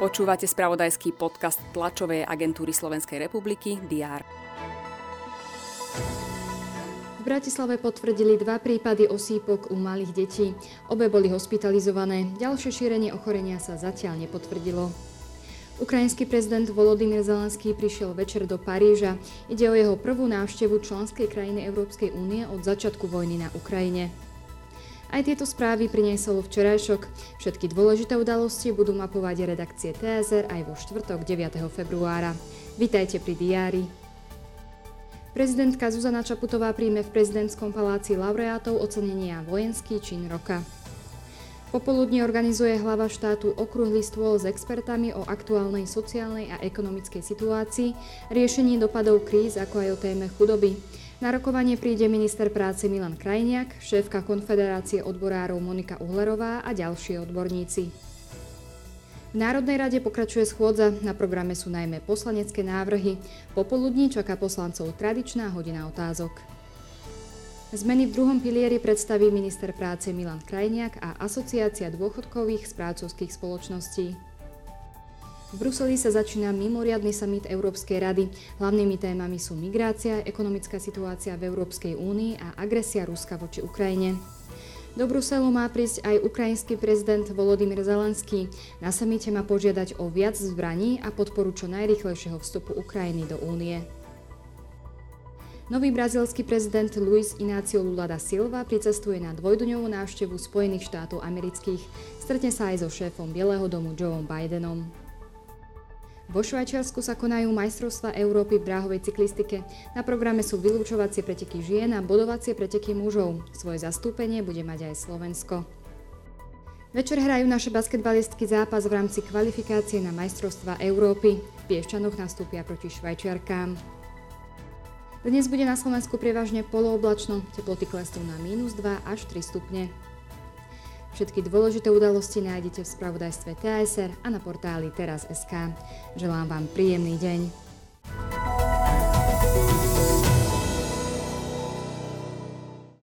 Počúvate spravodajský podcast tlačovej agentúry Slovenskej republiky DR. V Bratislave potvrdili dva prípady osýpok u malých detí. Obe boli hospitalizované. Ďalšie šírenie ochorenia sa zatiaľ nepotvrdilo. Ukrajinský prezident Volodymyr Zelenský prišiel večer do Paríža. Ide o jeho prvú návštevu členskej krajiny Európskej únie od začiatku vojny na Ukrajine. Aj tieto správy priniesol včerajšok. Všetky dôležité udalosti budú mapovať redakcie TSR aj vo štvrtok 9. februára. Vítajte pri diári. Prezidentka Zuzana Čaputová príjme v prezidentskom paláci laureátov ocenenia Vojenský čin roka. Popoludne organizuje hlava štátu okrúhly stôl s expertami o aktuálnej sociálnej a ekonomickej situácii, riešení dopadov kríz ako aj o téme chudoby. Na rokovanie príde minister práce Milan Krajniak, šéfka Konfederácie odborárov Monika Uhlerová a ďalší odborníci. V Národnej rade pokračuje schôdza, na programe sú najmä poslanecké návrhy. Popoludní čaká poslancov tradičná hodina otázok. Zmeny v druhom pilieri predstaví minister práce Milan Krajniak a Asociácia dôchodkových správcovských spoločností. V Bruseli sa začína mimoriadny summit Európskej rady. Hlavnými témami sú migrácia, ekonomická situácia v Európskej únii a agresia Ruska voči Ukrajine. Do Bruselu má prísť aj ukrajinský prezident Volodymyr Zelenský. Na samite má požiadať o viac zbraní a podporu čo najrychlejšieho vstupu Ukrajiny do únie. Nový brazilský prezident Luis Inácio Lula da Silva pricestuje na dvojdňovú návštevu Spojených štátov amerických. Stretne sa aj so šéfom Bieleho domu Joeom Bidenom. Vo Švajčiarsku sa konajú majstrovstva Európy v dráhovej cyklistike. Na programe sú vylúčovacie preteky žien a bodovacie preteky mužov. Svoje zastúpenie bude mať aj Slovensko. Večer hrajú naše basketbalistky zápas v rámci kvalifikácie na majstrovstva Európy. V Piešťanoch nastúpia proti Švajčiarkám. Dnes bude na Slovensku prevažne polooblačno, teploty klesnú na minus 2 až 3 stupne. Všetky dôležité udalosti nájdete v spravodajstve TSR a na portáli teraz.sk. Želám vám príjemný deň.